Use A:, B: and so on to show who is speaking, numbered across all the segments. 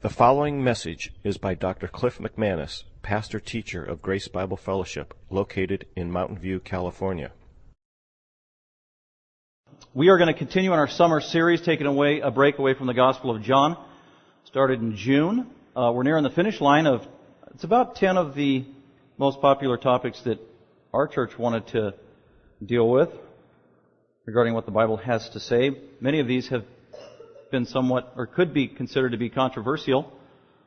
A: The following message is by Dr. Cliff McManus, pastor teacher of Grace Bible Fellowship, located in Mountain View, California.
B: We are going to continue in our summer series, taking away a break away from the Gospel of John. Started in June. Uh, we're nearing the finish line of it's about ten of the most popular topics that our church wanted to deal with regarding what the Bible has to say. Many of these have been somewhat, or could be considered to be controversial.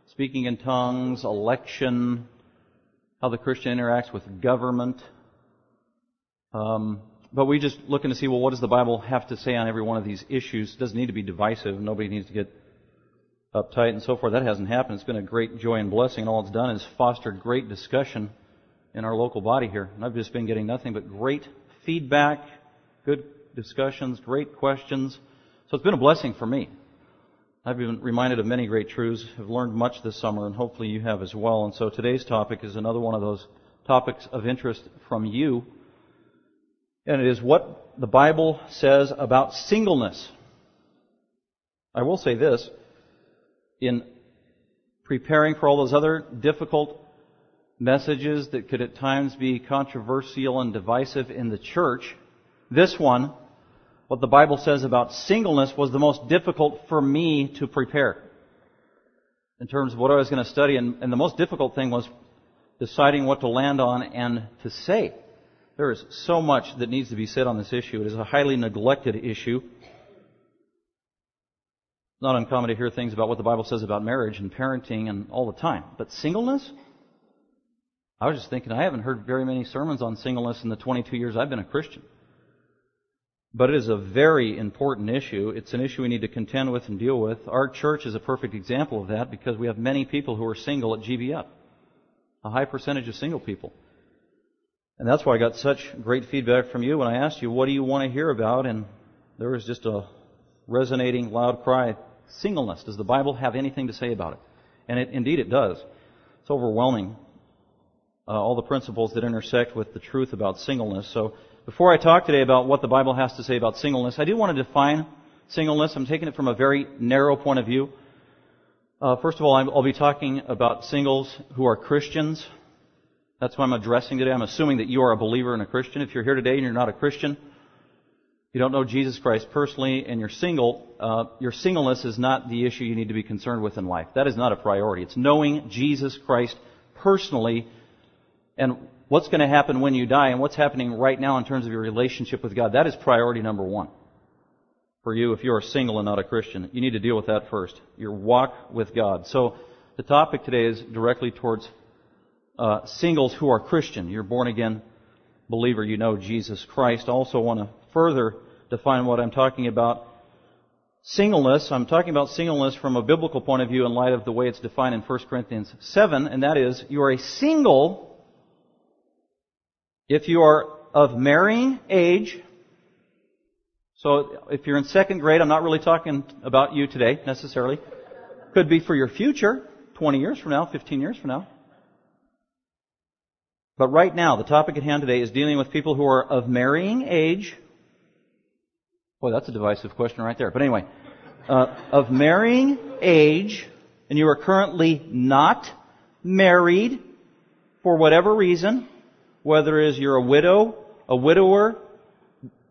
B: Speaking in tongues, election, how the Christian interacts with government. Um, but we're just looking to see, well, what does the Bible have to say on every one of these issues? It doesn't need to be divisive. Nobody needs to get uptight and so forth. That hasn't happened. It's been a great joy and blessing, and all it's done is fostered great discussion in our local body here. And I've just been getting nothing but great feedback, good discussions, great questions. So it's been a blessing for me. I've been reminded of many great truths, have learned much this summer, and hopefully you have as well. And so today's topic is another one of those topics of interest from you. And it is what the Bible says about singleness. I will say this. In preparing for all those other difficult messages that could at times be controversial and divisive in the church, this one what the Bible says about singleness was the most difficult for me to prepare in terms of what I was going to study. And, and, the most difficult thing was deciding what to land on and to say. There is so much that needs to be said on this issue. It is a highly neglected issue. It's not uncommon to hear things about what the Bible says about marriage and parenting and all the time. But singleness? I was just thinking, I haven't heard very many sermons on singleness in the 22 years I've been a Christian. But it is a very important issue. It's an issue we need to contend with and deal with. Our church is a perfect example of that because we have many people who are single at GBF. A high percentage of single people. And that's why I got such great feedback from you when I asked you, what do you want to hear about? And there was just a resonating loud cry, singleness. Does the Bible have anything to say about it? And it, indeed it does. It's overwhelming. Uh, all the principles that intersect with the truth about singleness. So before I talk today about what the Bible has to say about singleness, I do want to define singleness. I'm taking it from a very narrow point of view. Uh, first of all, I'll be talking about singles who are Christians. That's what I'm addressing today. I'm assuming that you are a believer and a Christian. If you're here today and you're not a Christian, you don't know Jesus Christ personally, and you're single, uh, your singleness is not the issue you need to be concerned with in life. That is not a priority. It's knowing Jesus Christ personally and what's going to happen when you die and what's happening right now in terms of your relationship with God. That is priority number one for you if you're single and not a Christian. You need to deal with that first. Your walk with God. So the topic today is directly towards uh, singles who are Christian. You're born again believer. You know Jesus Christ. I also want to further define what I'm talking about. Singleness, I'm talking about singleness from a biblical point of view in light of the way it's defined in 1 Corinthians 7, and that is, you are a single if you are of marrying age, so if you're in second grade, I'm not really talking about you today necessarily. Could be for your future, 20 years from now, 15 years from now. But right now, the topic at hand today is dealing with people who are of marrying age. Boy, that's a divisive question right there. But anyway, uh, of marrying age, and you are currently not married for whatever reason, whether is you're a widow, a widower,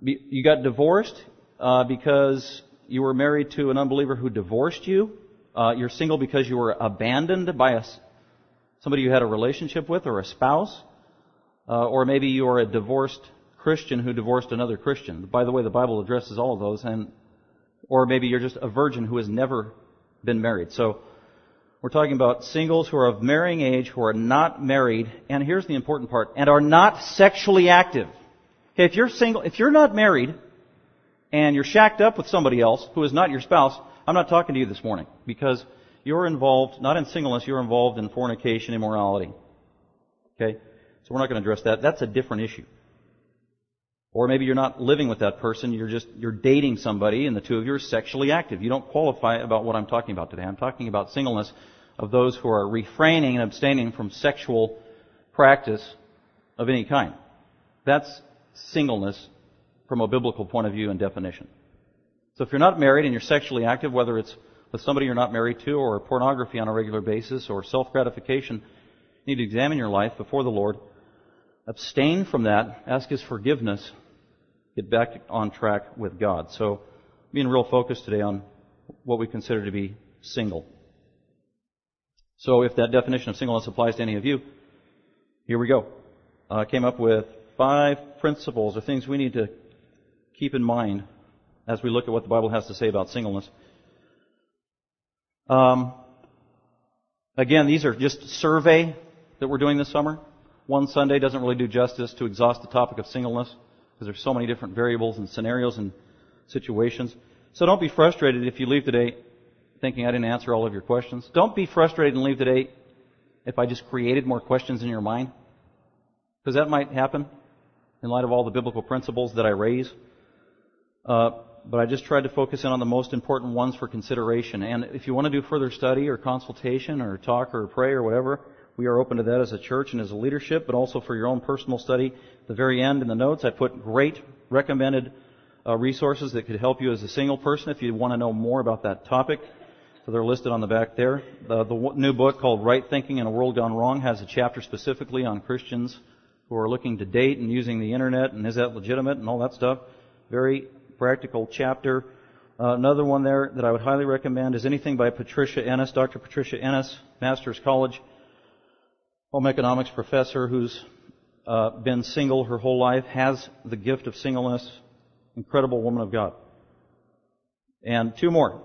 B: you got divorced uh, because you were married to an unbeliever who divorced you, uh, you're single because you were abandoned by a, somebody you had a relationship with or a spouse, uh, or maybe you are a divorced Christian who divorced another Christian. By the way, the Bible addresses all of those, and or maybe you're just a virgin who has never been married. So we're talking about singles who are of marrying age, who are not married, and here's the important part, and are not sexually active. Okay, if you're single, if you're not married, and you're shacked up with somebody else who is not your spouse, I'm not talking to you this morning, because you're involved, not in singleness, you're involved in fornication, immorality. Okay? So we're not going to address that. That's a different issue. Or maybe you're not living with that person, you're just, you're dating somebody and the two of you are sexually active. You don't qualify about what I'm talking about today. I'm talking about singleness of those who are refraining and abstaining from sexual practice of any kind. That's singleness from a biblical point of view and definition. So if you're not married and you're sexually active, whether it's with somebody you're not married to, or pornography on a regular basis, or self gratification, you need to examine your life before the Lord. Abstain from that. Ask His forgiveness. Get back on track with God. So, being real focused today on what we consider to be single. So, if that definition of singleness applies to any of you, here we go. I came up with five principles or things we need to keep in mind as we look at what the Bible has to say about singleness. Um, again, these are just survey that we're doing this summer. One Sunday doesn't really do justice to exhaust the topic of singleness because there's so many different variables and scenarios and situations. So don't be frustrated if you leave today thinking I didn't answer all of your questions. Don't be frustrated and leave today if I just created more questions in your mind. Because that might happen in light of all the biblical principles that I raise. Uh, but I just tried to focus in on the most important ones for consideration. And if you want to do further study or consultation or talk or pray or whatever, we are open to that as a church and as a leadership, but also for your own personal study. At the very end in the notes, I put great recommended uh, resources that could help you as a single person if you want to know more about that topic. So they're listed on the back there. The, the new book called Right Thinking in a World Gone Wrong has a chapter specifically on Christians who are looking to date and using the internet and is that legitimate and all that stuff. Very practical chapter. Uh, another one there that I would highly recommend is anything by Patricia Ennis, Dr. Patricia Ennis, Master's College, home economics professor who's uh, been single her whole life, has the gift of singleness, incredible woman of God. And two more.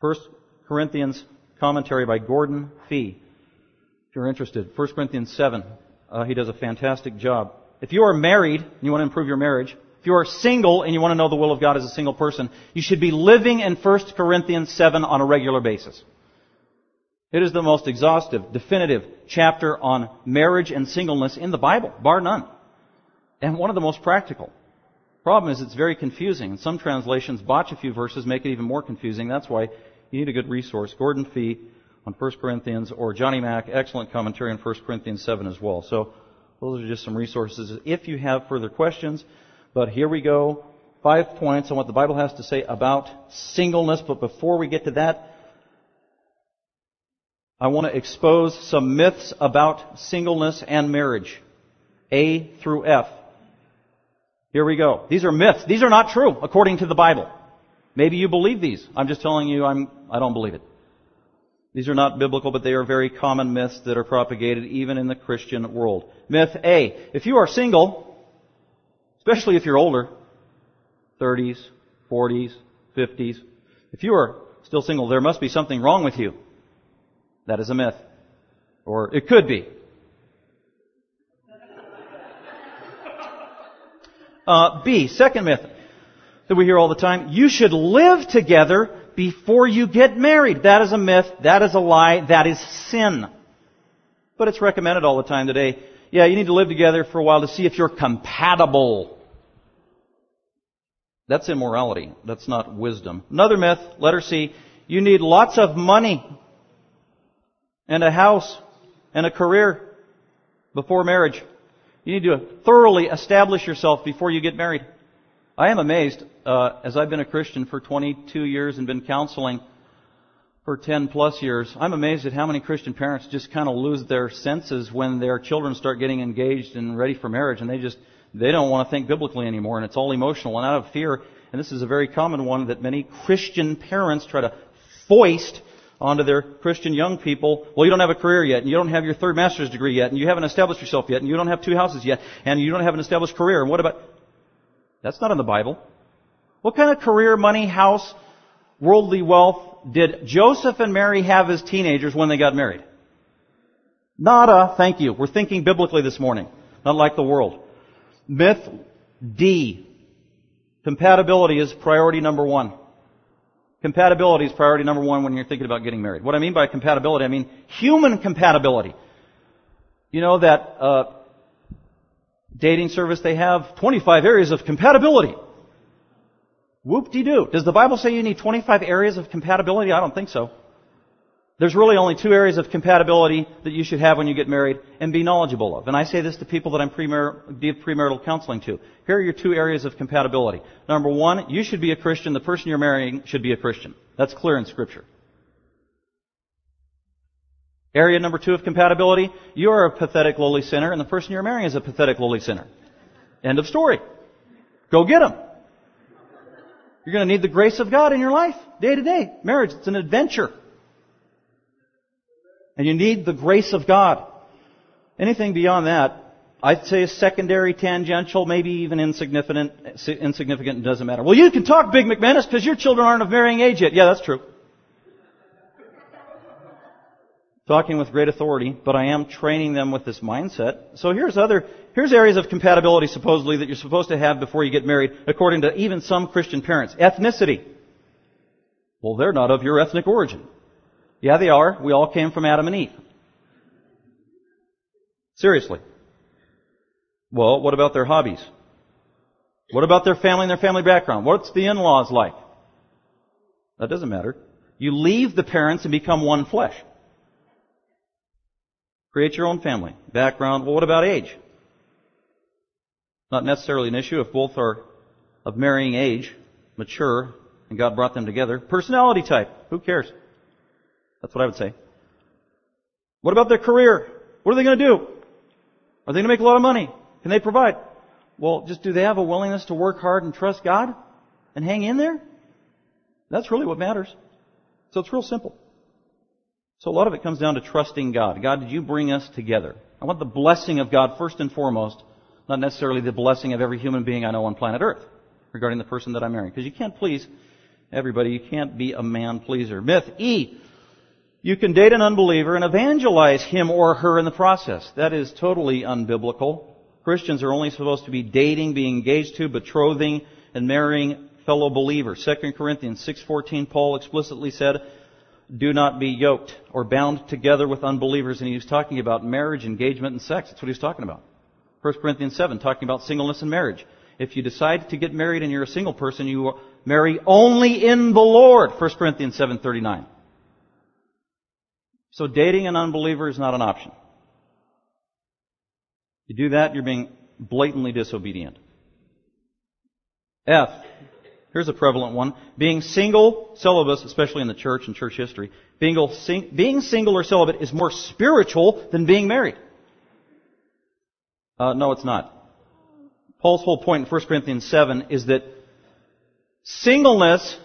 B: First Corinthians commentary by Gordon Fee. If you're interested, 1 Corinthians 7. Uh, he does a fantastic job. If you are married and you want to improve your marriage, if you are single and you want to know the will of God as a single person, you should be living in 1 Corinthians 7 on a regular basis. It is the most exhaustive, definitive chapter on marriage and singleness in the Bible, bar none. And one of the most practical. Problem is it's very confusing, and some translations botch a few verses, make it even more confusing. That's why you need a good resource. Gordon Fee on 1 Corinthians, or Johnny Mack, excellent commentary on 1 Corinthians 7 as well. So those are just some resources. If you have further questions, but here we go. Five points on what the Bible has to say about singleness. But before we get to that, I want to expose some myths about singleness and marriage. A through F. Here we go. These are myths. These are not true according to the Bible. Maybe you believe these. I'm just telling you I'm, I don't believe it. These are not biblical, but they are very common myths that are propagated even in the Christian world. Myth A. If you are single, Especially if you're older, 30s, 40s, 50s. If you are still single, there must be something wrong with you. That is a myth. Or it could be. Uh, B, second myth that we hear all the time. You should live together before you get married. That is a myth. That is a lie. That is sin. But it's recommended all the time today. Yeah, you need to live together for a while to see if you're compatible. That's immorality. That's not wisdom. Another myth, letter C, you need lots of money and a house and a career before marriage. You need to thoroughly establish yourself before you get married. I am amazed, uh, as I've been a Christian for 22 years and been counseling for 10 plus years, I'm amazed at how many Christian parents just kind of lose their senses when their children start getting engaged and ready for marriage and they just they don't want to think biblically anymore, and it's all emotional and out of fear. And this is a very common one that many Christian parents try to foist onto their Christian young people. Well, you don't have a career yet, and you don't have your third master's degree yet, and you haven't established yourself yet, and you don't have two houses yet, and you don't have an established career. And what about? That's not in the Bible. What kind of career, money, house, worldly wealth did Joseph and Mary have as teenagers when they got married? Nada, thank you. We're thinking biblically this morning, not like the world. Myth D. Compatibility is priority number one. Compatibility is priority number one when you're thinking about getting married. What I mean by compatibility, I mean human compatibility. You know that uh, dating service they have 25 areas of compatibility. Whoop-de-doo. Does the Bible say you need 25 areas of compatibility? I don't think so. There's really only two areas of compatibility that you should have when you get married and be knowledgeable of. And I say this to people that I'm premar- give premarital counseling to. Here are your two areas of compatibility. Number one, you should be a Christian. The person you're marrying should be a Christian. That's clear in Scripture. Area number two of compatibility. You are a pathetic, lowly sinner, and the person you're marrying is a pathetic, lowly sinner. End of story. Go get them. You're going to need the grace of God in your life, day to day. Marriage, it's an adventure. And you need the grace of God. Anything beyond that, I'd say is secondary, tangential, maybe even insignificant, insignificant, and doesn't matter. Well, you can talk Big McManus because your children aren't of marrying age yet. Yeah, that's true. Talking with great authority, but I am training them with this mindset. So here's other, here's areas of compatibility supposedly that you're supposed to have before you get married, according to even some Christian parents. Ethnicity. Well, they're not of your ethnic origin. Yeah, they are. We all came from Adam and Eve. Seriously. Well, what about their hobbies? What about their family and their family background? What's the in-laws like? That doesn't matter. You leave the parents and become one flesh. Create your own family. Background. Well, what about age? Not necessarily an issue if both are of marrying age, mature, and God brought them together. Personality type. Who cares? That's what I would say. What about their career? What are they going to do? Are they going to make a lot of money? Can they provide? Well, just do they have a willingness to work hard and trust God and hang in there? That's really what matters. So it's real simple. So a lot of it comes down to trusting God. God, did you bring us together? I want the blessing of God first and foremost, not necessarily the blessing of every human being I know on planet Earth regarding the person that I'm marrying. Because you can't please everybody. You can't be a man pleaser. Myth E. You can date an unbeliever and evangelize him or her in the process. That is totally unbiblical. Christians are only supposed to be dating, being engaged to, betrothing, and marrying fellow believers. 2 Corinthians 6.14, Paul explicitly said, do not be yoked or bound together with unbelievers. And he was talking about marriage, engagement, and sex. That's what he was talking about. 1 Corinthians 7, talking about singleness and marriage. If you decide to get married and you're a single person, you marry only in the Lord. 1 Corinthians 7.39. So dating an unbeliever is not an option. You do that, you're being blatantly disobedient. F. Here's a prevalent one. Being single, celibate, especially in the church and church history, being, being single or celibate is more spiritual than being married. Uh, no, it's not. Paul's whole point in 1 Corinthians 7 is that singleness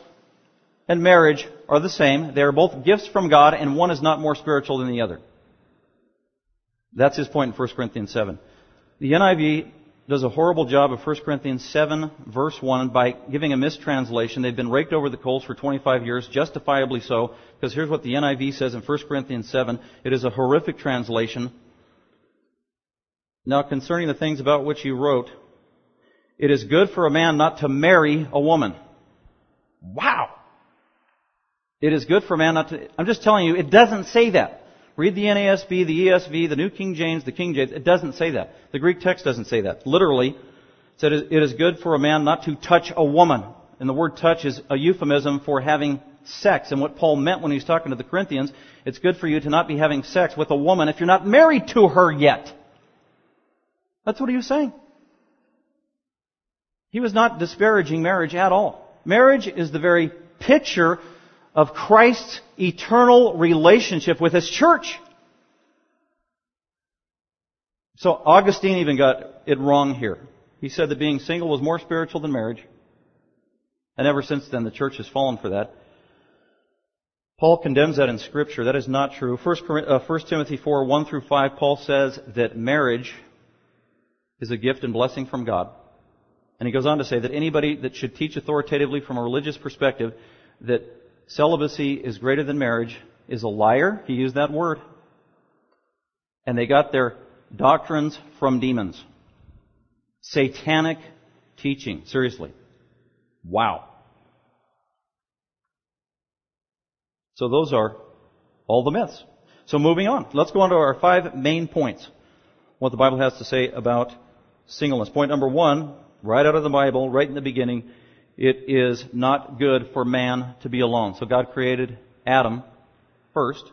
B: and marriage are the same. They are both gifts from God, and one is not more spiritual than the other. That's his point in 1 Corinthians 7. The NIV does a horrible job of 1 Corinthians 7 verse 1 by giving a mistranslation. They've been raked over the coals for 25 years, justifiably so, because here's what the NIV says in 1 Corinthians 7. It is a horrific translation. Now concerning the things about which you wrote, it is good for a man not to marry a woman. Wow! It is good for a man not to, I'm just telling you, it doesn't say that. Read the NASB, the ESV, the New King James, the King James. It doesn't say that. The Greek text doesn't say that. Literally, it said it is good for a man not to touch a woman. And the word touch is a euphemism for having sex. And what Paul meant when he was talking to the Corinthians, it's good for you to not be having sex with a woman if you're not married to her yet. That's what he was saying. He was not disparaging marriage at all. Marriage is the very picture of Christ's eternal relationship with His church. So Augustine even got it wrong here. He said that being single was more spiritual than marriage. And ever since then, the church has fallen for that. Paul condemns that in Scripture. That is not true. 1 uh, Timothy 4, 1 through 5, Paul says that marriage is a gift and blessing from God. And he goes on to say that anybody that should teach authoritatively from a religious perspective that celibacy is greater than marriage is a liar. He used that word. And they got their doctrines from demons. Satanic teaching. Seriously. Wow. So those are all the myths. So moving on. Let's go on to our five main points. What the Bible has to say about singleness. Point number one, right out of the Bible, right in the beginning, it is not good for man to be alone. So God created Adam first,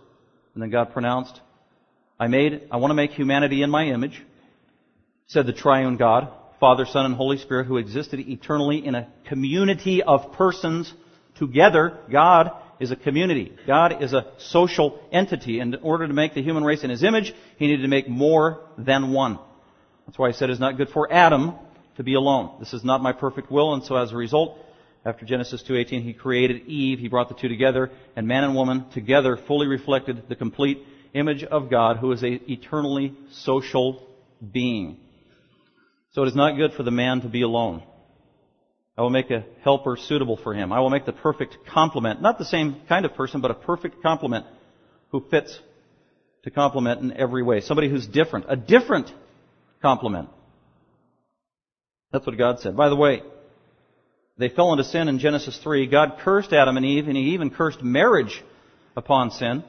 B: and then God pronounced, I made, I want to make humanity in my image, said the triune God, Father, Son, and Holy Spirit, who existed eternally in a community of persons together, God is a community. God is a social entity. And in order to make the human race in His image, He needed to make more than one. That's why He said it's not good for Adam to be alone. This is not my perfect will, and so as a result, after Genesis 2:18, He created Eve. He brought the two together, and man and woman together fully reflected the complete image of God, who is a eternally social being. So it is not good for the man to be alone. I will make a helper suitable for him. I will make the perfect complement. Not the same kind of person, but a perfect complement who fits to complement in every way. Somebody who's different. A different complement. That's what God said. By the way, they fell into sin in Genesis 3. God cursed Adam and Eve, and He even cursed marriage upon sin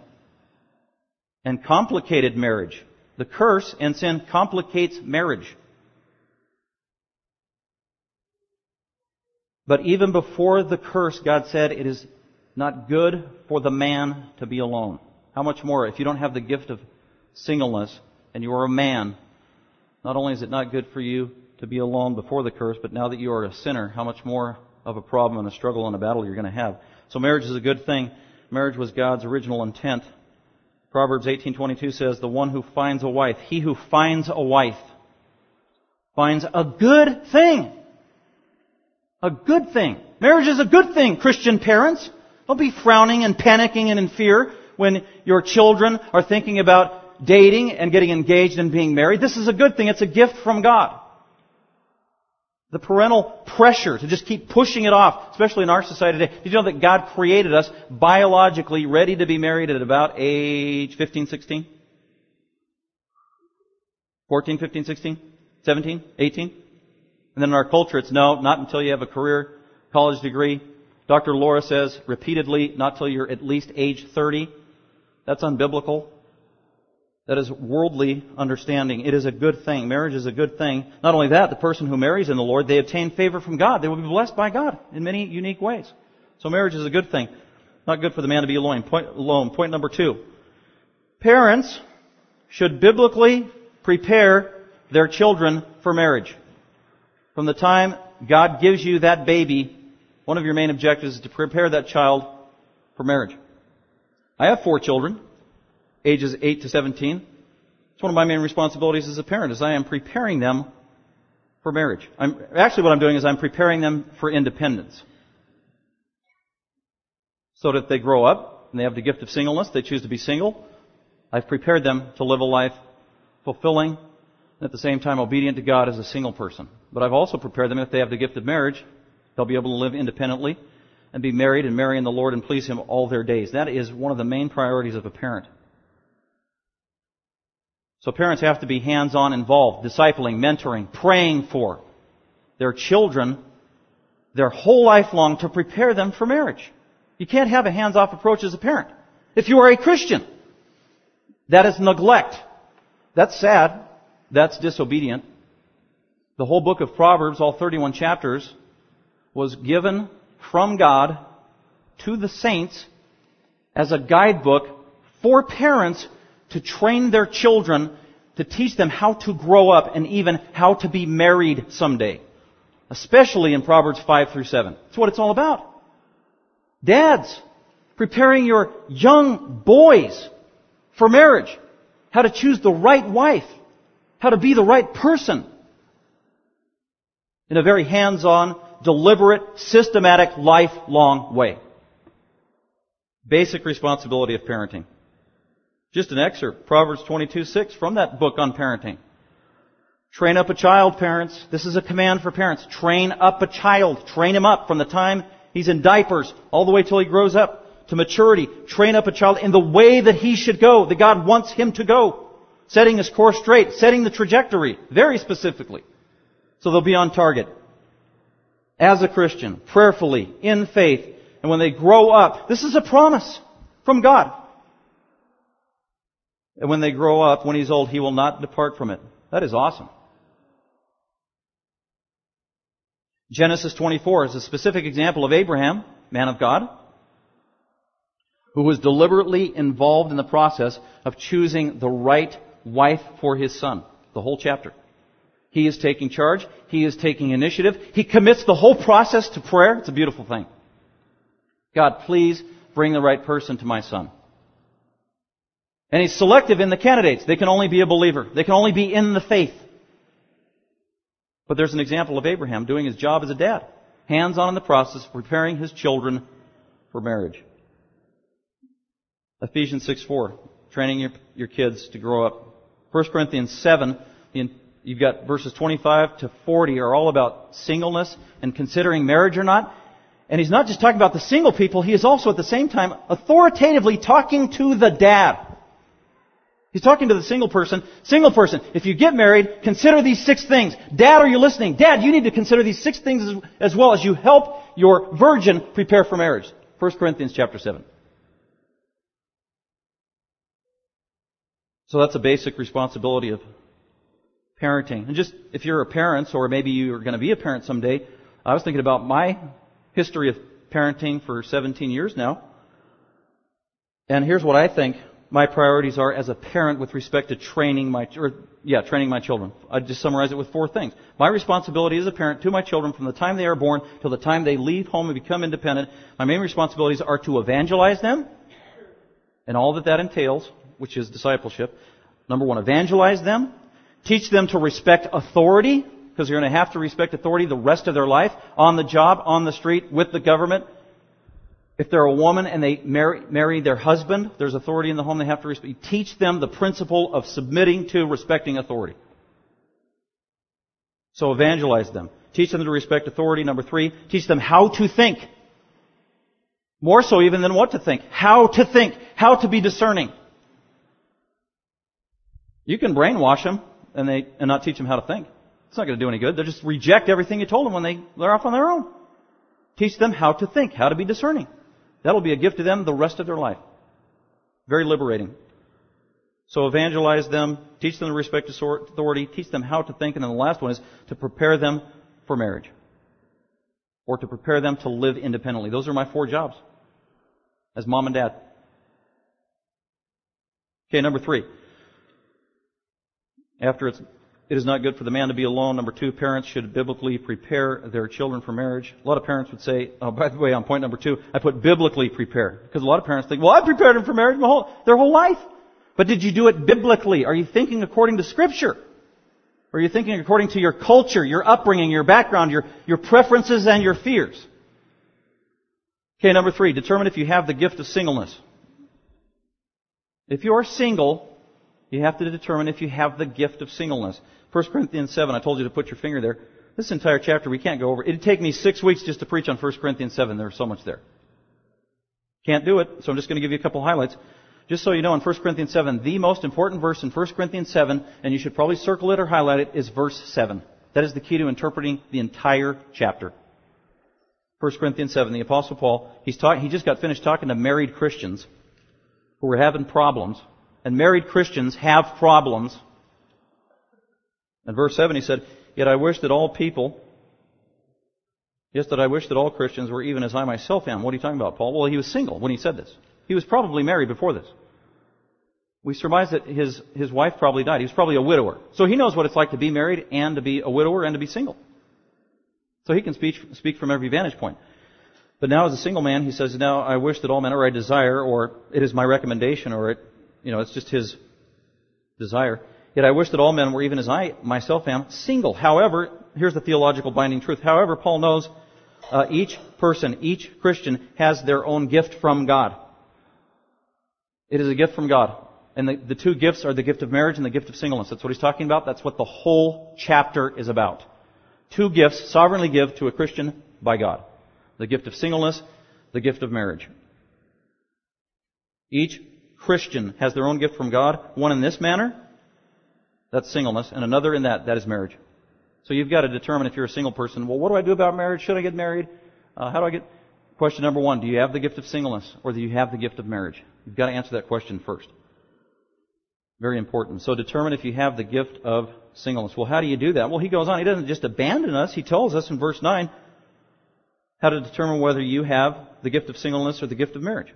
B: and complicated marriage. The curse and sin complicates marriage. But even before the curse, God said it is not good for the man to be alone. How much more if you don't have the gift of singleness and you are a man, not only is it not good for you to be alone before the curse, but now that you are a sinner, how much more of a problem and a struggle and a battle you're going to have. So marriage is a good thing. Marriage was God's original intent. Proverbs 18:22 says, "The one who finds a wife, he who finds a wife, finds a good thing." A good thing. Marriage is a good thing, Christian parents. Don't be frowning and panicking and in fear when your children are thinking about dating and getting engaged and being married. This is a good thing. It's a gift from God. The parental pressure to just keep pushing it off, especially in our society today. Did you know that God created us biologically ready to be married at about age 15, 16? 14, 15, 16? 17? 18? And then in our culture, it's no, not until you have a career college degree. Dr. Laura says repeatedly, not till you're at least age 30. That's unbiblical. That is worldly understanding. It is a good thing. Marriage is a good thing. Not only that, the person who marries in the Lord, they obtain favor from God. They will be blessed by God in many unique ways. So marriage is a good thing. Not good for the man to be alone. Point, alone. Point number two. Parents should biblically prepare their children for marriage. From the time God gives you that baby, one of your main objectives is to prepare that child for marriage. I have four children, ages 8 to 17. It's one of my main responsibilities as a parent, is I am preparing them for marriage. I'm, actually what I'm doing is I'm preparing them for independence. So that they grow up and they have the gift of singleness, they choose to be single, I've prepared them to live a life fulfilling and at the same time obedient to God as a single person. But I've also prepared them if they have the gift of marriage, they'll be able to live independently and be married and marry in the Lord and please Him all their days. That is one of the main priorities of a parent. So parents have to be hands-on involved, discipling, mentoring, praying for their children their whole life long to prepare them for marriage. You can't have a hands-off approach as a parent. If you are a Christian, that is neglect. That's sad. That's disobedient. The whole book of Proverbs, all 31 chapters, was given from God to the saints as a guidebook for parents to train their children to teach them how to grow up and even how to be married someday. Especially in Proverbs 5 through 7. That's what it's all about. Dads, preparing your young boys for marriage. How to choose the right wife. How to be the right person in a very hands-on, deliberate, systematic, lifelong way. Basic responsibility of parenting. Just an excerpt, Proverbs 22:6 from that book on parenting. Train up a child, parents. This is a command for parents. Train up a child. Train him up from the time he's in diapers all the way till he grows up to maturity. Train up a child in the way that he should go, that God wants him to go. Setting his course straight, setting the trajectory, very specifically. So they'll be on target. As a Christian, prayerfully, in faith, and when they grow up, this is a promise from God. And when they grow up, when he's old, he will not depart from it. That is awesome. Genesis 24 is a specific example of Abraham, man of God, who was deliberately involved in the process of choosing the right wife for his son. The whole chapter. He is taking charge. He is taking initiative. He commits the whole process to prayer. It's a beautiful thing. God, please bring the right person to my son. And he's selective in the candidates. They can only be a believer. They can only be in the faith. But there's an example of Abraham doing his job as a dad. Hands on in the process, of preparing his children for marriage. Ephesians 6 4, training your, your kids to grow up. 1 Corinthians 7, you've got verses 25 to 40 are all about singleness and considering marriage or not. And he's not just talking about the single people, he is also at the same time authoritatively talking to the dad. He's talking to the single person. Single person, if you get married, consider these six things. Dad, are you listening? Dad, you need to consider these six things as, as well as you help your virgin prepare for marriage. 1 Corinthians chapter 7. So that's a basic responsibility of parenting. And just if you're a parent, or maybe you're going to be a parent someday, I was thinking about my history of parenting for 17 years now. And here's what I think my priorities are as a parent with respect to training my, or, yeah, training my children. I just summarize it with four things. My responsibility as a parent to my children from the time they are born till the time they leave home and become independent, my main responsibilities are to evangelize them and all that that entails, which is discipleship. Number one, evangelize them. Teach them to respect authority, because they're going to have to respect authority the rest of their life, on the job, on the street, with the government, if they're a woman and they marry, marry their husband, there's authority in the home they have to respect. Teach them the principle of submitting to respecting authority. So evangelize them. Teach them to respect authority. Number three, teach them how to think. More so even than what to think. How to think. How to be discerning. You can brainwash them and they, and not teach them how to think. It's not going to do any good. They'll just reject everything you told them when they, they're off on their own. Teach them how to think, how to be discerning. That'll be a gift to them the rest of their life. Very liberating. So evangelize them, teach them to respect authority, teach them how to think, and then the last one is to prepare them for marriage. Or to prepare them to live independently. Those are my four jobs. As mom and dad. Okay, number three. After it's it is not good for the man to be alone. Number two, parents should biblically prepare their children for marriage. A lot of parents would say, oh, by the way, on point number two, I put biblically prepare. Because a lot of parents think, well, I prepared them for marriage whole, their whole life. But did you do it biblically? Are you thinking according to scripture? Or are you thinking according to your culture, your upbringing, your background, your, your preferences and your fears? Okay, number three, determine if you have the gift of singleness. If you are single, you have to determine if you have the gift of singleness. 1 Corinthians 7, I told you to put your finger there. This entire chapter we can't go over. It'd take me six weeks just to preach on 1 Corinthians 7. There's so much there. Can't do it, so I'm just going to give you a couple highlights. Just so you know, in 1 Corinthians 7, the most important verse in 1 Corinthians 7, and you should probably circle it or highlight it, is verse 7. That is the key to interpreting the entire chapter. 1 Corinthians 7, the Apostle Paul, he's talk, he just got finished talking to married Christians who were having problems. And married Christians have problems in verse 7 he said, Yet I wish that all people, yes, that I wish that all Christians were even as I myself am. What are you talking about, Paul? Well, he was single when he said this. He was probably married before this. We surmise that his, his wife probably died. He was probably a widower. So he knows what it's like to be married and to be a widower and to be single. So he can speak, speak from every vantage point. But now as a single man, he says, now I wish that all men, or I desire, or it is my recommendation, or it, you know, it's just his desire Yet I wish that all men were even as I myself am, single. However, here's the theological binding truth. However, Paul knows uh, each person, each Christian has their own gift from God. It is a gift from God. And the, the two gifts are the gift of marriage and the gift of singleness. That's what he's talking about. That's what the whole chapter is about. Two gifts sovereignly give to a Christian by God. The gift of singleness, the gift of marriage. Each Christian has their own gift from God, one in this manner, that's singleness. And another in that, that is marriage. So you've got to determine if you're a single person, well, what do I do about marriage? Should I get married? Uh, how do I get... Question number one, do you have the gift of singleness or do you have the gift of marriage? You've got to answer that question first. Very important. So determine if you have the gift of singleness. Well, how do you do that? Well, he goes on. He doesn't just abandon us. He tells us in verse 9 how to determine whether you have the gift of singleness or the gift of marriage.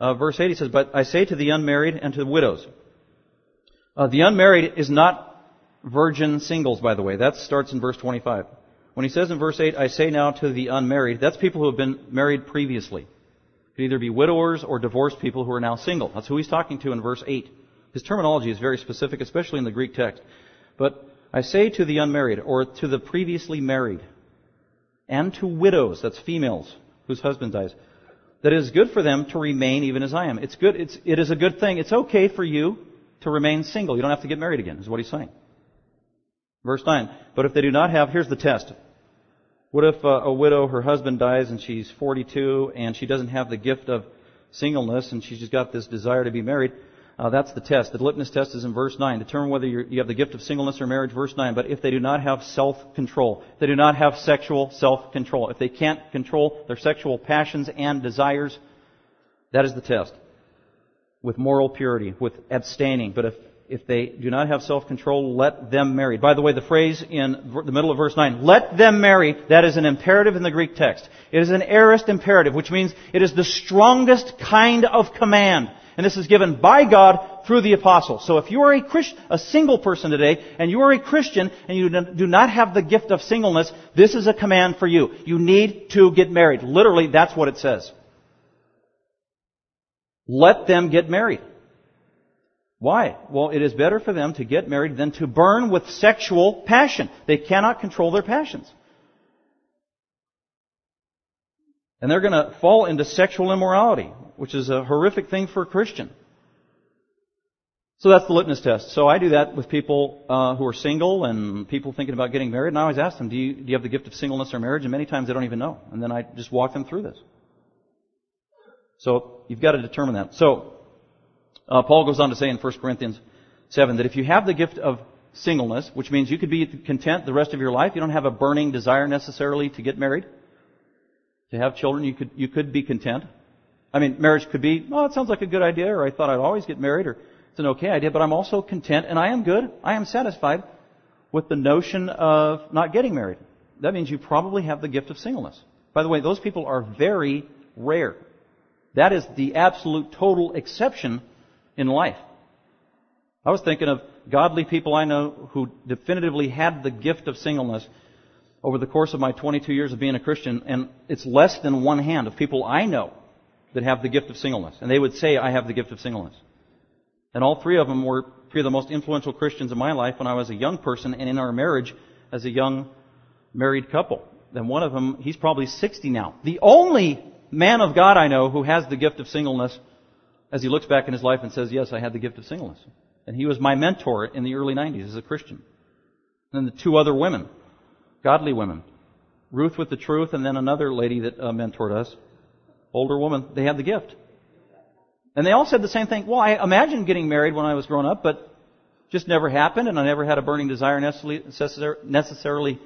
B: Uh, verse 8 he says, But I say to the unmarried and to the widows. Uh, the unmarried is not virgin singles, by the way. That starts in verse 25. When he says in verse 8, I say now to the unmarried, that's people who have been married previously. It Could either be widowers or divorced people who are now single. That's who he's talking to in verse 8. His terminology is very specific, especially in the Greek text. But I say to the unmarried, or to the previously married, and to widows, that's females whose husband dies, that it is good for them to remain even as I am. It's good, it's, it is a good thing. It's okay for you to remain single. You don't have to get married again, is what he's saying. Verse 9. But if they do not have, here's the test. What if a, a widow, her husband dies and she's 42 and she doesn't have the gift of singleness and she's just got this desire to be married? Uh, that's the test. The litmus test is in verse 9. Determine whether you have the gift of singleness or marriage, verse 9. But if they do not have self-control, they do not have sexual self-control, if they can't control their sexual passions and desires, that is the test. With moral purity, with abstaining. But if, if they do not have self-control, let them marry. By the way, the phrase in the middle of verse 9, let them marry, that is an imperative in the Greek text. It is an aorist imperative, which means it is the strongest kind of command. And this is given by God through the apostles. So if you are a Christ, a single person today, and you are a Christian, and you do not have the gift of singleness, this is a command for you. You need to get married. Literally, that's what it says. Let them get married. Why? Well, it is better for them to get married than to burn with sexual passion. They cannot control their passions. And they're going to fall into sexual immorality, which is a horrific thing for a Christian. So that's the litmus test. So I do that with people uh, who are single and people thinking about getting married, and I always ask them, do you, do you have the gift of singleness or marriage? And many times they don't even know. And then I just walk them through this. So you've got to determine that. So uh, Paul goes on to say in 1 Corinthians 7 that if you have the gift of singleness, which means you could be content the rest of your life, you don't have a burning desire necessarily to get married, to have children, you could, you could be content. I mean, marriage could be, oh, it sounds like a good idea, or I thought I'd always get married, or it's an okay idea, but I'm also content and I am good. I am satisfied with the notion of not getting married. That means you probably have the gift of singleness. By the way, those people are very rare. That is the absolute total exception in life. I was thinking of godly people I know who definitively had the gift of singleness over the course of my 22 years of being a Christian, and it's less than one hand of people I know that have the gift of singleness. And they would say, I have the gift of singleness. And all three of them were three of the most influential Christians in my life when I was a young person and in our marriage as a young married couple. And one of them, he's probably 60 now. The only man of God I know who has the gift of singleness as he looks back in his life and says, yes, I had the gift of singleness. And he was my mentor in the early 90s as a Christian. And then the two other women godly women. Ruth with the truth, and then another lady that uh, mentored us, older woman. They had the gift. And they all said the same thing. Well, I imagined getting married when I was growing up, but just never happened, and I never had a burning desire necessarily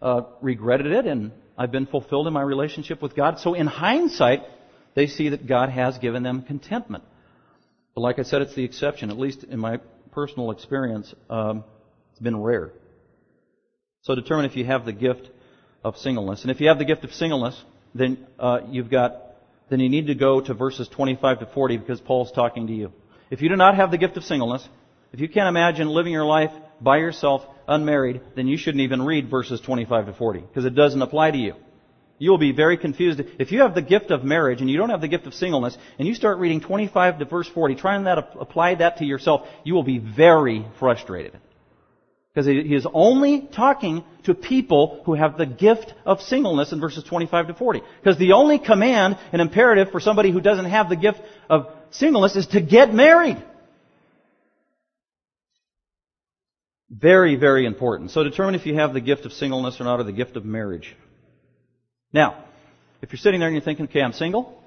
B: uh, regretted it, and I've been fulfilled in my relationship with God. So in hindsight, they see that God has given them contentment. But like I said, it's the exception. At least in my personal experience, um, it's been rare. So determine if you have the gift of singleness. And if you have the gift of singleness, then uh, you've got then you need to go to verses 25 to 40 because Paul's talking to you. If you do not have the gift of singleness, if you can't imagine living your life by yourself, unmarried, then you shouldn't even read verses 25 to 40 because it doesn't apply to you. You will be very confused. If you have the gift of marriage and you don't have the gift of singleness, and you start reading 25 to verse 40, trying to apply that to yourself, you will be very frustrated. Because he is only talking to people who have the gift of singleness in verses 25 to 40. Because the only command and imperative for somebody who doesn't have the gift of singleness is to get married. Very, very important. So determine if you have the gift of singleness or not, or the gift of marriage. Now, if you're sitting there and you're thinking, okay, I'm single,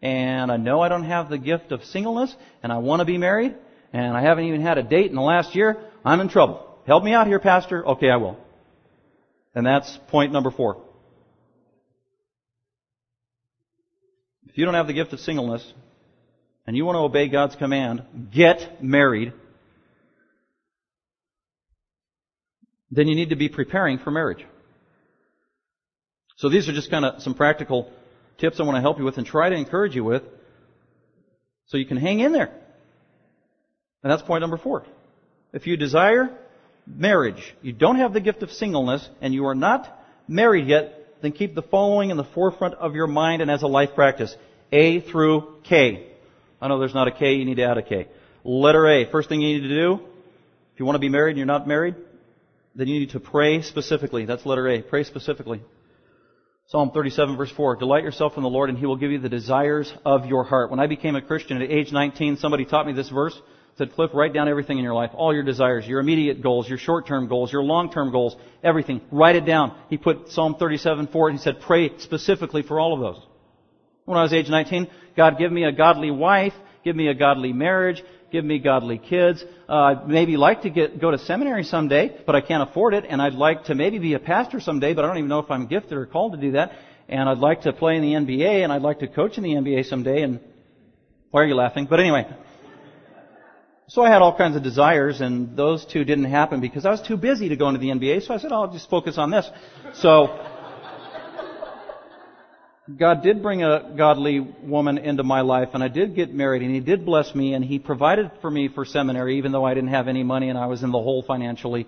B: and I know I don't have the gift of singleness, and I want to be married, and I haven't even had a date in the last year, I'm in trouble. Help me out here, Pastor. Okay, I will. And that's point number four. If you don't have the gift of singleness and you want to obey God's command, get married, then you need to be preparing for marriage. So these are just kind of some practical tips I want to help you with and try to encourage you with so you can hang in there. And that's point number four. If you desire marriage, you don't have the gift of singleness, and you are not married yet, then keep the following in the forefront of your mind and as a life practice. A through K. I know there's not a K, you need to add a K. Letter A. First thing you need to do, if you want to be married and you're not married, then you need to pray specifically. That's letter A. Pray specifically. Psalm 37 verse 4. Delight yourself in the Lord and He will give you the desires of your heart. When I became a Christian at age 19, somebody taught me this verse. Said, Cliff, write down everything in your life. All your desires, your immediate goals, your short-term goals, your long-term goals, everything. Write it down. He put Psalm 37 4 and he said, pray specifically for all of those. When I was age 19, God give me a godly wife, give me a godly marriage, give me godly kids. Uh, I'd maybe like to get, go to seminary someday, but I can't afford it. And I'd like to maybe be a pastor someday, but I don't even know if I'm gifted or called to do that. And I'd like to play in the NBA, and I'd like to coach in the NBA someday. And why are you laughing? But anyway. So I had all kinds of desires, and those two didn't happen because I was too busy to go into the NBA. So I said, I'll just focus on this. So God did bring a godly woman into my life, and I did get married, and He did bless me, and He provided for me for seminary, even though I didn't have any money and I was in the hole financially.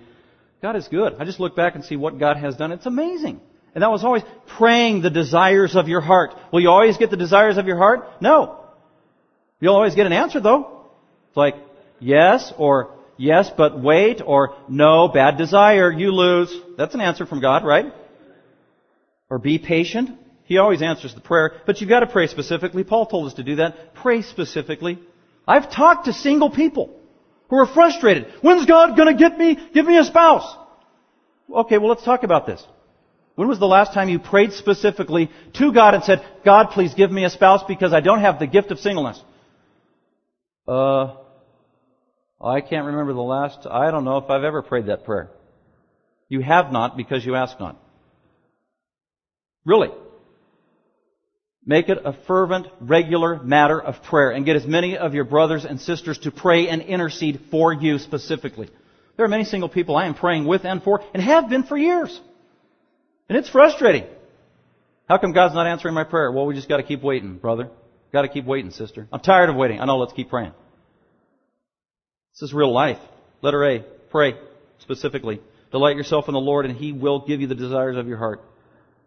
B: God is good. I just look back and see what God has done. It's amazing. And that was always praying the desires of your heart. Will you always get the desires of your heart? No. You'll always get an answer though. It's like, yes, or yes, but wait, or no, bad desire, you lose. That's an answer from God, right? Or be patient. He always answers the prayer, but you've got to pray specifically. Paul told us to do that. Pray specifically. I've talked to single people who are frustrated. When's God gonna get me, give me a spouse? Okay, well let's talk about this. When was the last time you prayed specifically to God and said, God, please give me a spouse because I don't have the gift of singleness? Uh, I can't remember the last, I don't know if I've ever prayed that prayer. You have not because you ask not. Really. Make it a fervent, regular matter of prayer and get as many of your brothers and sisters to pray and intercede for you specifically. There are many single people I am praying with and for and have been for years. And it's frustrating. How come God's not answering my prayer? Well, we just gotta keep waiting, brother. Gotta keep waiting, sister. I'm tired of waiting. I know, let's keep praying. This is real life. Letter A. Pray specifically. Delight yourself in the Lord and He will give you the desires of your heart.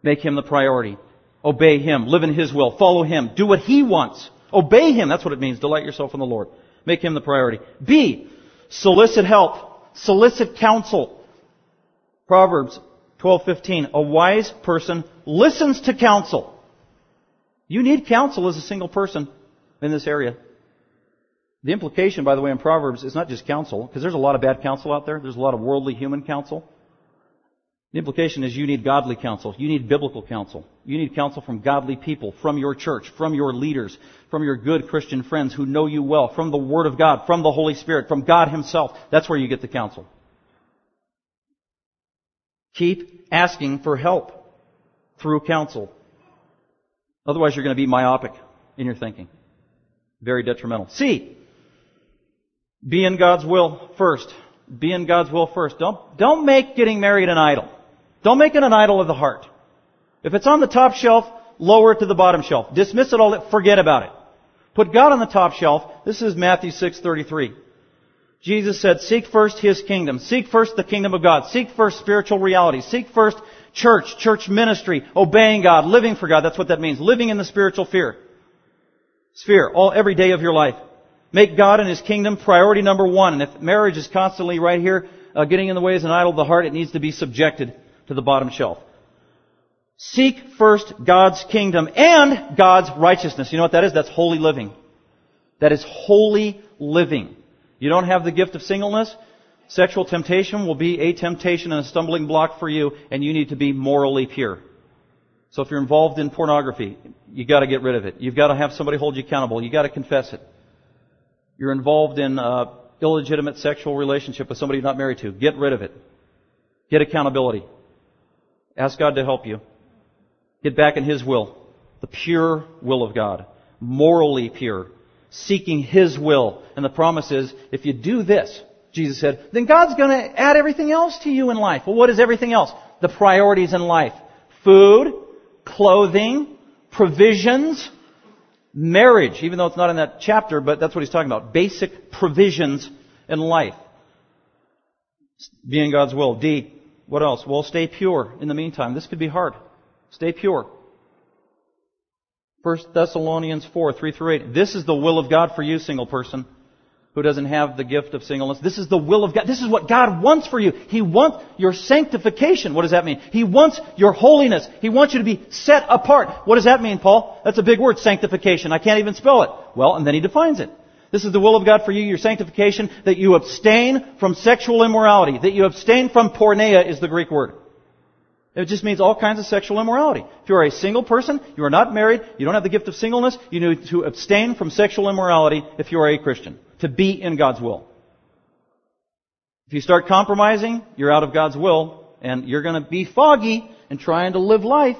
B: Make Him the priority. Obey Him. Live in His will. Follow Him. Do what He wants. Obey Him. That's what it means. Delight yourself in the Lord. Make Him the priority. B. Solicit help. Solicit counsel. Proverbs 12:15. A wise person listens to counsel. You need counsel as a single person in this area. The implication, by the way, in Proverbs is not just counsel, because there's a lot of bad counsel out there. There's a lot of worldly human counsel. The implication is you need godly counsel. You need biblical counsel. You need counsel from godly people, from your church, from your leaders, from your good Christian friends who know you well, from the Word of God, from the Holy Spirit, from God Himself. That's where you get the counsel. Keep asking for help through counsel. Otherwise you're going to be myopic in your thinking. Very detrimental. C. Be in God's will first. Be in God's will first. Don't, don't make getting married an idol. Don't make it an idol of the heart. If it's on the top shelf, lower it to the bottom shelf. Dismiss it all, forget about it. Put God on the top shelf. This is Matthew 6:33. Jesus said, "Seek first his kingdom. Seek first the kingdom of God. Seek first spiritual reality. Seek first church, church ministry, obeying God, living for God. That's what that means. Living in the spiritual fear. Sphere, all every day of your life. Make God and His kingdom priority number one. And if marriage is constantly right here, uh, getting in the way as an idol of the heart, it needs to be subjected to the bottom shelf. Seek first God's kingdom and God's righteousness. You know what that is? That's holy living. That is holy living. You don't have the gift of singleness? Sexual temptation will be a temptation and a stumbling block for you, and you need to be morally pure. So if you're involved in pornography, you've gotta get rid of it. You've gotta have somebody hold you accountable. You've gotta confess it. You're involved in uh, illegitimate sexual relationship with somebody you're not married to. Get rid of it. Get accountability. Ask God to help you. Get back in His will. The pure will of God. Morally pure. Seeking His will. And the promise is, if you do this, Jesus said, then God's gonna add everything else to you in life. Well, what is everything else? The priorities in life. Food, clothing, provisions, marriage, even though it's not in that chapter, but that's what he's talking about. Basic provisions in life. Being God's will. D. What else? Well, stay pure in the meantime. This could be hard. Stay pure. 1 Thessalonians 4, 3 through 8. This is the will of God for you, single person who doesn't have the gift of singleness. This is the will of God. This is what God wants for you. He wants your sanctification. What does that mean? He wants your holiness. He wants you to be set apart. What does that mean, Paul? That's a big word, sanctification. I can't even spell it. Well, and then he defines it. This is the will of God for you, your sanctification, that you abstain from sexual immorality, that you abstain from porneia is the Greek word. It just means all kinds of sexual immorality. If you are a single person, you are not married, you don't have the gift of singleness, you need to abstain from sexual immorality if you are a Christian. To be in God's will. If you start compromising, you're out of God's will, and you're going to be foggy and trying to live life.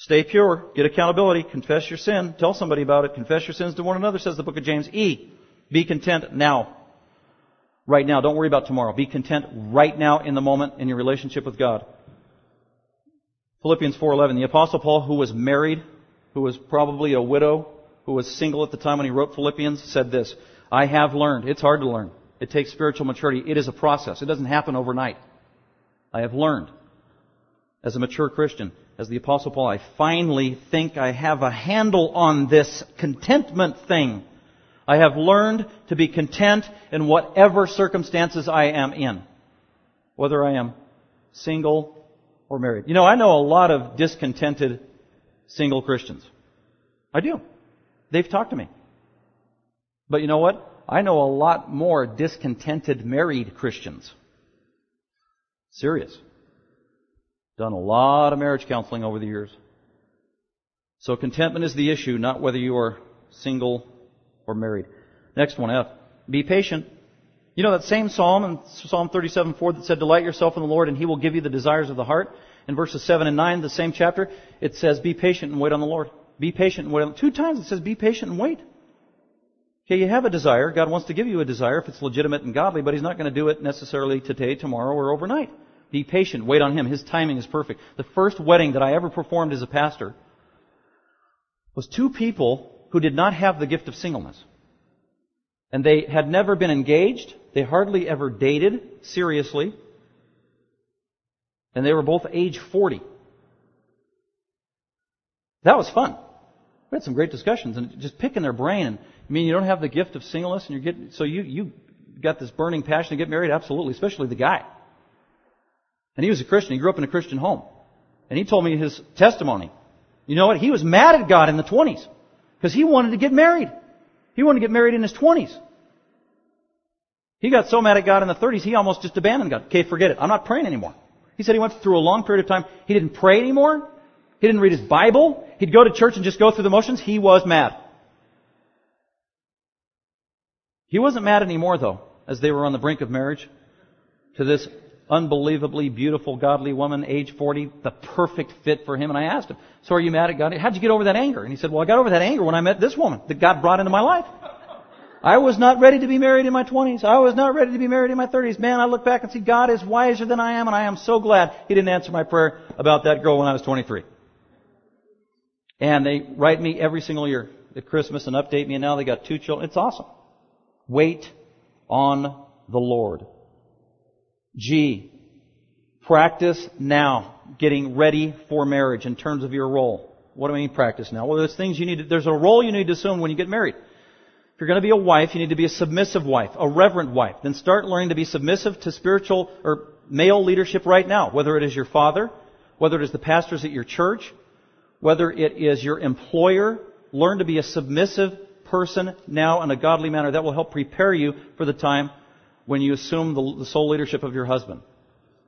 B: Stay pure. Get accountability. Confess your sin. Tell somebody about it. Confess your sins to one another, says the book of James. E. Be content now. Right now. Don't worry about tomorrow. Be content right now in the moment in your relationship with God. Philippians 4.11. The apostle Paul, who was married, who was probably a widow, who was single at the time when he wrote Philippians, said this, I have learned. It's hard to learn. It takes spiritual maturity. It is a process. It doesn't happen overnight. I have learned as a mature Christian as the Apostle Paul, I finally think I have a handle on this contentment thing. I have learned to be content in whatever circumstances I am in. Whether I am single or married. You know, I know a lot of discontented single Christians. I do. They've talked to me. But you know what? I know a lot more discontented married Christians. Serious. Done a lot of marriage counseling over the years. So contentment is the issue, not whether you are single or married. Next one, F. Be patient. You know that same psalm in Psalm 37, 4 that said, Delight yourself in the Lord and He will give you the desires of the heart. In verses 7 and 9, the same chapter, it says, Be patient and wait on the Lord. Be patient and wait Two times it says, Be patient and wait. Okay, you have a desire. God wants to give you a desire if it's legitimate and godly, but He's not going to do it necessarily today, tomorrow, or overnight. Be patient. Wait on Him. His timing is perfect. The first wedding that I ever performed as a pastor was two people who did not have the gift of singleness. And they had never been engaged. They hardly ever dated seriously. And they were both age 40. That was fun. We had some great discussions and just picking their brain. And I mean, you don't have the gift of singleness and you're getting, so you, you got this burning passion to get married? Absolutely. Especially the guy. And he was a Christian. He grew up in a Christian home. And he told me his testimony. You know what? He was mad at God in the 20s. Because he wanted to get married. He wanted to get married in his 20s. He got so mad at God in the 30s, he almost just abandoned God. Okay, forget it. I'm not praying anymore. He said he went through a long period of time. He didn't pray anymore. He didn't read his Bible. He'd go to church and just go through the motions. He was mad. He wasn't mad anymore though, as they were on the brink of marriage to this unbelievably beautiful, godly woman, age 40, the perfect fit for him. And I asked him, so are you mad at God? How'd you get over that anger? And he said, well, I got over that anger when I met this woman that God brought into my life. I was not ready to be married in my 20s. I was not ready to be married in my 30s. Man, I look back and see God is wiser than I am, and I am so glad He didn't answer my prayer about that girl when I was 23. And they write me every single year at Christmas and update me, and now they got two children. It's awesome. Wait on the Lord. G. Practice now getting ready for marriage in terms of your role. What do I mean practice now? Well, there's things you need to, there's a role you need to assume when you get married. If you're going to be a wife, you need to be a submissive wife, a reverent wife. Then start learning to be submissive to spiritual or male leadership right now, whether it is your father, whether it is the pastors at your church, whether it is your employer. Learn to be a submissive person now in a godly manner. That will help prepare you for the time when you assume the, sole leadership of your husband.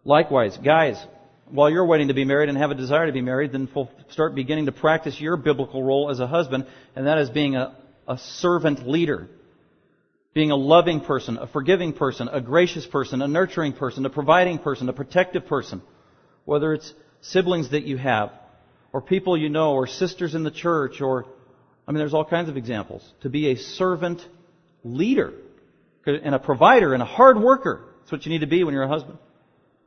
B: Likewise, guys, while you're waiting to be married and have a desire to be married, then start beginning to practice your biblical role as a husband, and that is being a, a servant leader. Being a loving person, a forgiving person, a gracious person, a nurturing person, a providing person, a protective person. Whether it's siblings that you have, or people you know, or sisters in the church, or, I mean, there's all kinds of examples. To be a servant leader and a provider and a hard worker. That's what you need to be when you're a husband.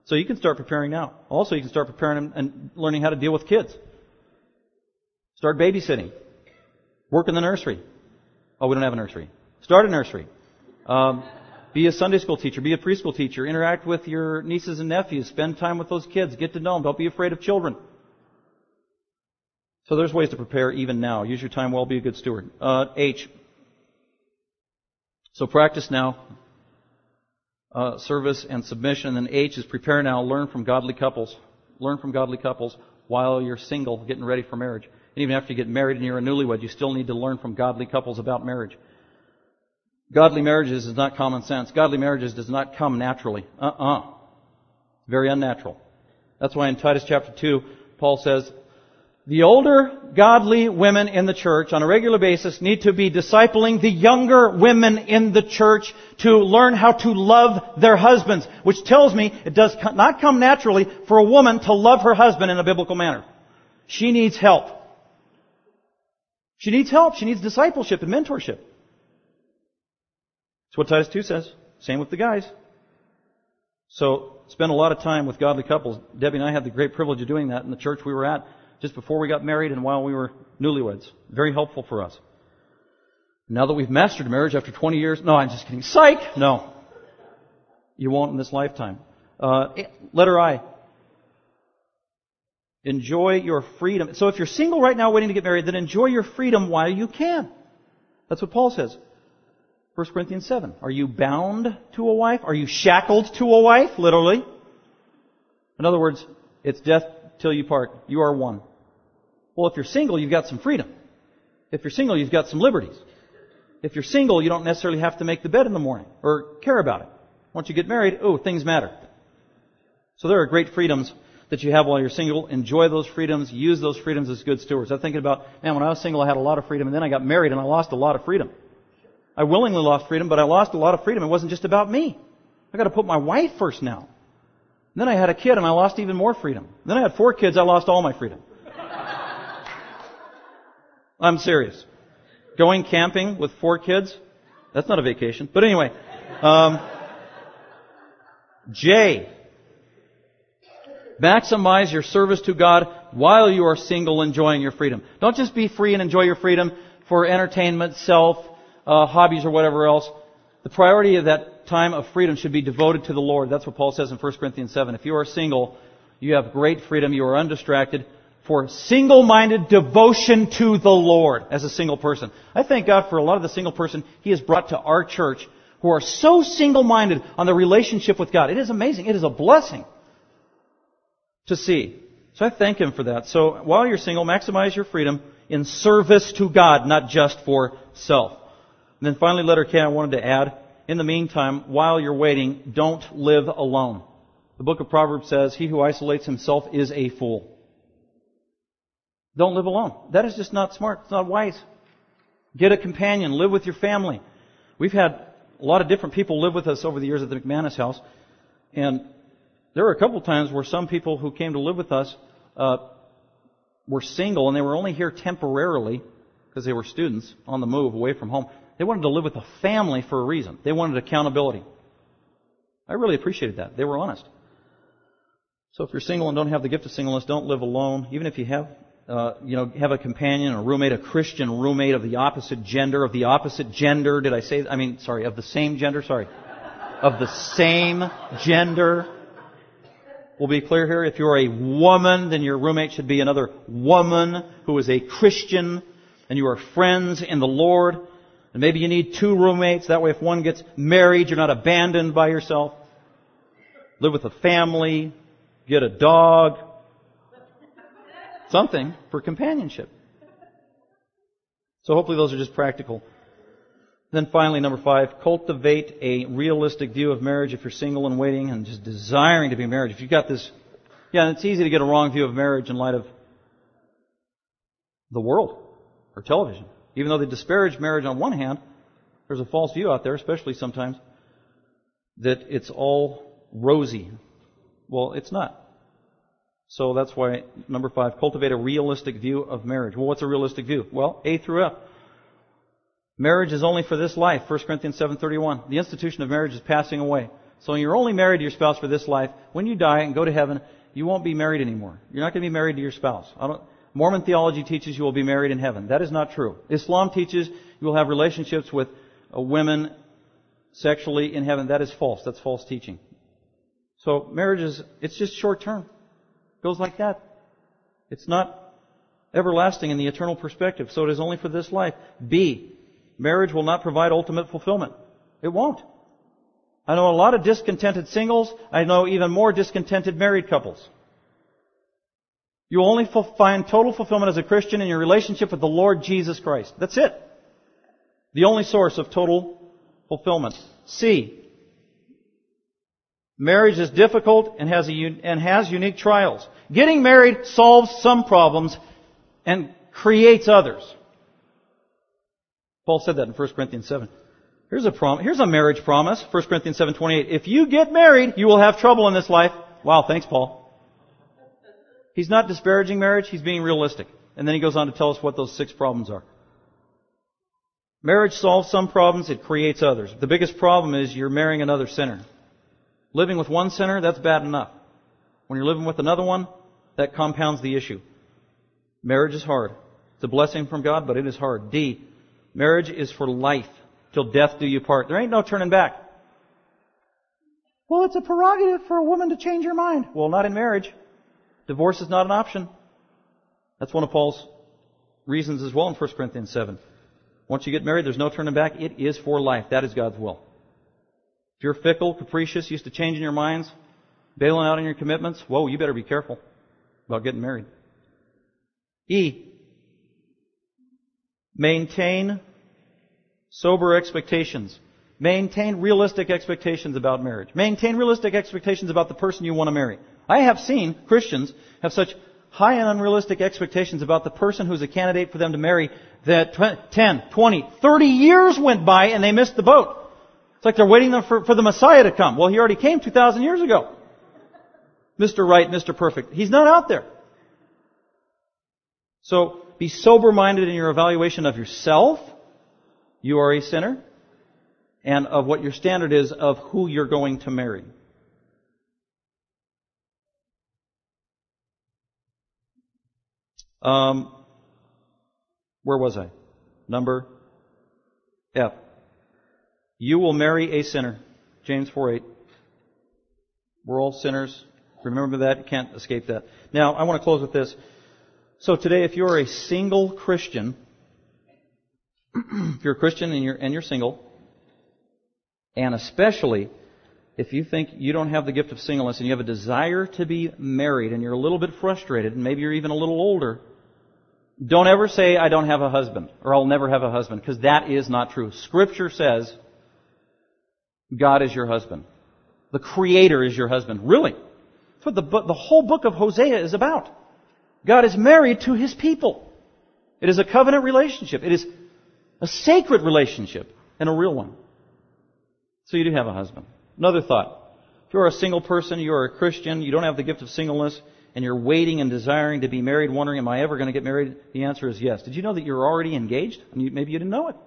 B: So you can start preparing now. Also, you can start preparing and learning how to deal with kids. Start babysitting. Work in the nursery. Oh, we don't have a nursery. Start a nursery. Um, be a Sunday school teacher. Be a preschool teacher. Interact with your nieces and nephews. Spend time with those kids. Get to know them. Don't be afraid of children. So there's ways to prepare even now. Use your time well, be a good steward. Uh, H. So practice now. Uh, service and submission. And H is prepare now. Learn from godly couples. Learn from godly couples while you're single, getting ready for marriage. And even after you get married and you're a newlywed, you still need to learn from godly couples about marriage. Godly marriages is not common sense. Godly marriages does not come naturally. Uh-uh. Very unnatural. That's why in Titus chapter 2, Paul says, the older godly women in the church on a regular basis need to be discipling the younger women in the church to learn how to love their husbands, which tells me it does not come naturally for a woman to love her husband in a biblical manner. She needs help. She needs help. She needs discipleship and mentorship. That's what Titus 2 says. Same with the guys. So, spend a lot of time with godly couples. Debbie and I had the great privilege of doing that in the church we were at just before we got married and while we were newlyweds. Very helpful for us. Now that we've mastered marriage after 20 years, no, I'm just kidding. Psych! No. You won't in this lifetime. Uh, letter I. Enjoy your freedom. So if you're single right now waiting to get married, then enjoy your freedom while you can. That's what Paul says. 1 Corinthians 7. Are you bound to a wife? Are you shackled to a wife? Literally. In other words, it's death till you part. You are one. Well, if you're single, you've got some freedom. If you're single, you've got some liberties. If you're single, you don't necessarily have to make the bed in the morning or care about it. Once you get married, oh, things matter. So there are great freedoms that you have while you're single. Enjoy those freedoms. Use those freedoms as good stewards. I'm thinking about, man, when I was single, I had a lot of freedom, and then I got married, and I lost a lot of freedom. I willingly lost freedom, but I lost a lot of freedom. It wasn't just about me. I got to put my wife first now. Then I had a kid, and I lost even more freedom. Then I had four kids. I lost all my freedom. I'm serious. Going camping with four kids? That's not a vacation. But anyway, um, J. Maximize your service to God while you are single, enjoying your freedom. Don't just be free and enjoy your freedom for entertainment, self, uh, hobbies, or whatever else. The priority of that time of freedom should be devoted to the Lord. That's what Paul says in 1 Corinthians 7. If you are single, you have great freedom. You are undistracted for single-minded devotion to the Lord as a single person. I thank God for a lot of the single person He has brought to our church who are so single-minded on the relationship with God. It is amazing. It is a blessing to see. So I thank Him for that. So while you're single, maximize your freedom in service to God, not just for self. And then finally, letter K, I wanted to add, in the meantime, while you're waiting, don't live alone. The book of Proverbs says, he who isolates himself is a fool. Don't live alone. That is just not smart. It's not wise. Get a companion. Live with your family. We've had a lot of different people live with us over the years at the McManus house. And there were a couple of times where some people who came to live with us uh, were single and they were only here temporarily because they were students on the move away from home. They wanted to live with a family for a reason. They wanted accountability. I really appreciated that. They were honest. So if you're single and don't have the gift of singleness, don't live alone. Even if you have uh, you know, have a companion, a roommate, a Christian roommate of the opposite gender, of the opposite gender. Did I say? I mean, sorry, of the same gender. Sorry, of the same gender. We'll be clear here. If you're a woman, then your roommate should be another woman who is a Christian, and you are friends in the Lord. And maybe you need two roommates. That way, if one gets married, you're not abandoned by yourself. Live with a family. Get a dog something for companionship. So hopefully those are just practical. Then finally, number five, cultivate a realistic view of marriage if you're single and waiting and just desiring to be married. If you've got this, yeah, it's easy to get a wrong view of marriage in light of the world or television. Even though they disparage marriage on one hand, there's a false view out there, especially sometimes, that it's all rosy. Well, it's not. So that's why, number five, cultivate a realistic view of marriage. Well, what's a realistic view? Well, A through F. Marriage is only for this life. 1 Corinthians 7.31. The institution of marriage is passing away. So you're only married to your spouse for this life. When you die and go to heaven, you won't be married anymore. You're not going to be married to your spouse. Mormon theology teaches you will be married in heaven. That is not true. Islam teaches you will have relationships with uh, women sexually in heaven. That is false. That's false teaching. So marriage is, it's just short term It goes like that. It's not everlasting in the eternal perspective, so it is only for this life. B, marriage will not provide ultimate fulfillment. It won't. I know a lot of discontented singles. I know even more discontented married couples. You only find total fulfillment as a Christian in your relationship with the Lord Jesus Christ. That's it. The only source of total fulfillment. C. Marriage is difficult and has, a, and has unique trials. Getting married solves some problems and creates others. Paul said that in 1 Corinthians 7. Here's a prom- here's a marriage promise, 1 Corinthians 7:28. If you get married, you will have trouble in this life. Wow, thanks Paul. He's not disparaging marriage, he's being realistic. And then he goes on to tell us what those six problems are. Marriage solves some problems, it creates others. The biggest problem is you're marrying another sinner. Living with one sinner, that's bad enough. When you're living with another one, that compounds the issue. Marriage is hard. It's a blessing from God, but it is hard. D. Marriage is for life. Till death do you part. There ain't no turning back. Well, it's a prerogative for a woman to change her mind. Well, not in marriage. Divorce is not an option. That's one of Paul's reasons as well in 1 Corinthians 7. Once you get married, there's no turning back. It is for life. That is God's will. If you're fickle, capricious, used to changing your minds, bailing out on your commitments, whoa, you better be careful about getting married. E. Maintain sober expectations. Maintain realistic expectations about marriage. Maintain realistic expectations about the person you want to marry. I have seen Christians have such high and unrealistic expectations about the person who's a candidate for them to marry that 10, 20, 30 years went by and they missed the boat. It's like they're waiting for, for the Messiah to come. Well, he already came 2,000 years ago. Mr. Right, Mr. Perfect. He's not out there. So be sober minded in your evaluation of yourself. You are a sinner. And of what your standard is of who you're going to marry. Um, where was I? Number F. You will marry a sinner. James 4 8. We're all sinners. Remember that. You can't escape that. Now, I want to close with this. So today, if you're a single Christian, if you're a Christian and you're, and you're single, and especially if you think you don't have the gift of singleness and you have a desire to be married and you're a little bit frustrated and maybe you're even a little older, don't ever say, I don't have a husband or I'll never have a husband because that is not true. Scripture says God is your husband. The Creator is your husband. Really. That's what the, the whole book of Hosea is about. God is married to His people. It is a covenant relationship. It is a sacred relationship and a real one. So you do have a husband. Another thought. If you're a single person, you're a Christian, you don't have the gift of singleness, and you're waiting and desiring to be married, wondering, am I ever going to get married? The answer is yes. Did you know that you're already engaged? maybe you didn't know it.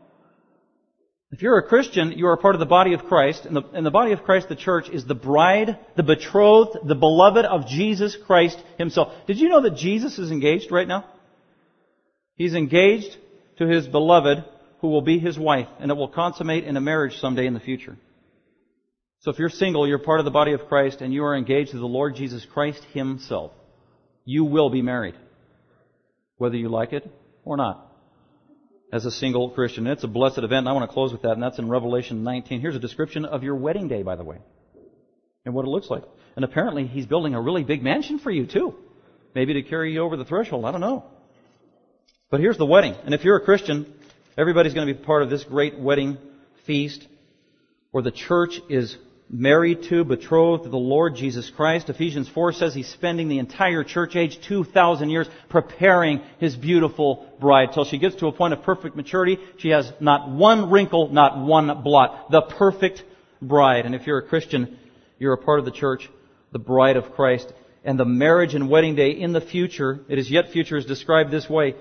B: If you're a Christian, you are part of the body of Christ, and the, and the body of Christ, the church, is the bride, the betrothed, the beloved of Jesus Christ himself. Did you know that Jesus is engaged right now? He's engaged to his beloved, who will be his wife, and it will consummate in a marriage someday in the future. So if you're single, you're part of the body of Christ, and you are engaged to the Lord Jesus Christ himself. You will be married. Whether you like it or not as a single Christian. It's a blessed event, and I want to close with that, and that's in Revelation 19. Here's a description of your wedding day, by the way, and what it looks like. And apparently, he's building a really big mansion for you, too. Maybe to carry you over the threshold. I don't know. But here's the wedding. And if you're a Christian, everybody's going to be part of this great wedding feast where the church is married to, betrothed to the Lord Jesus Christ. Ephesians 4 says he's spending the entire church age, 2,000 years, preparing his beautiful bride till she gets to a point of perfect maturity. She has not one wrinkle, not one blot. The perfect bride. And if you're a Christian, you're a part of the church, the bride of Christ. And the marriage and wedding day in the future, it is yet future, is described this way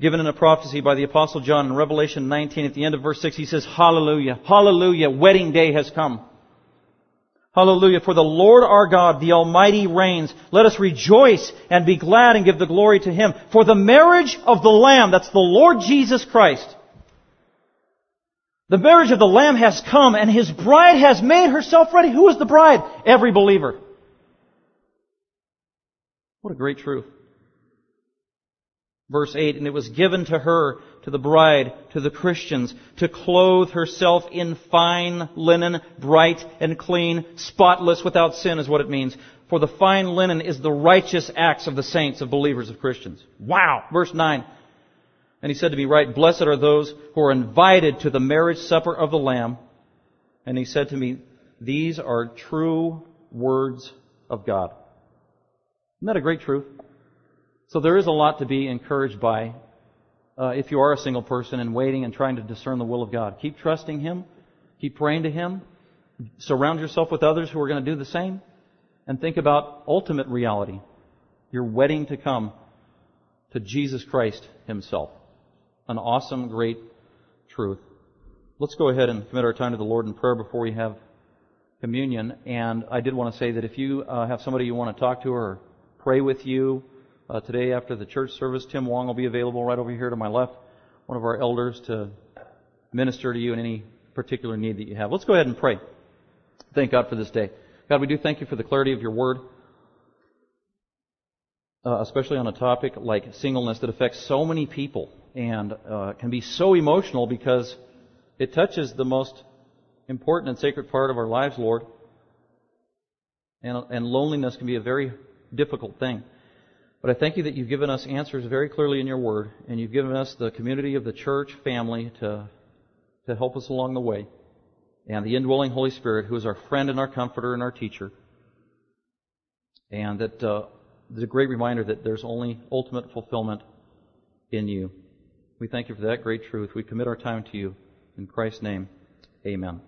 B: given in a prophecy by the apostle John in Revelation 19 at the end of verse 6 he says hallelujah hallelujah wedding day has come Hallelujah. For the Lord our God, the Almighty reigns. Let us rejoice and be glad and give the glory to Him. For the marriage of the Lamb, that's the Lord Jesus Christ. The marriage of the Lamb has come and His bride has made herself ready. Who is the bride? Every believer. What a great truth. Verse 8, and it was given to her, to the bride, to the Christians, to clothe herself in fine linen, bright and clean, spotless, without sin is what it means. For the fine linen is the righteous acts of the saints, of believers, of Christians. Wow! Verse 9. And he said to me, Right, blessed are those who are invited to the marriage supper of the Lamb. And he said to me, These are true words of God. Isn't that a great truth? So there is a lot to be encouraged by uh, if you are a single person and waiting and trying to discern the will of God. Keep trusting Him. Keep praying to Him. Surround yourself with others who are going to do the same. And think about ultimate reality. Your wedding to come to Jesus Christ Himself. An awesome, great truth. Let's go ahead and commit our time to the Lord in prayer before we have communion. And I did want to say that if you uh, have somebody you want to talk to or pray with you, uh, today after the church service, Tim Wong will be available right over here to my left, one of our elders to minister to you in any particular need that you have. Let's go ahead and pray. Thank God for this day. God, we do thank you for the clarity of your word, uh, especially on a topic like singleness that affects so many people and uh, can be so emotional because it touches the most important and sacred part of our lives, Lord. And, and loneliness can be a very difficult thing. But I thank you that you've given us answers very clearly in your word, and you've given us the community of the church family to, to help us along the way, and the indwelling Holy Spirit, who is our friend and our comforter and our teacher. And that uh, there's a great reminder that there's only ultimate fulfillment in you. We thank you for that great truth. We commit our time to you. In Christ's name, amen.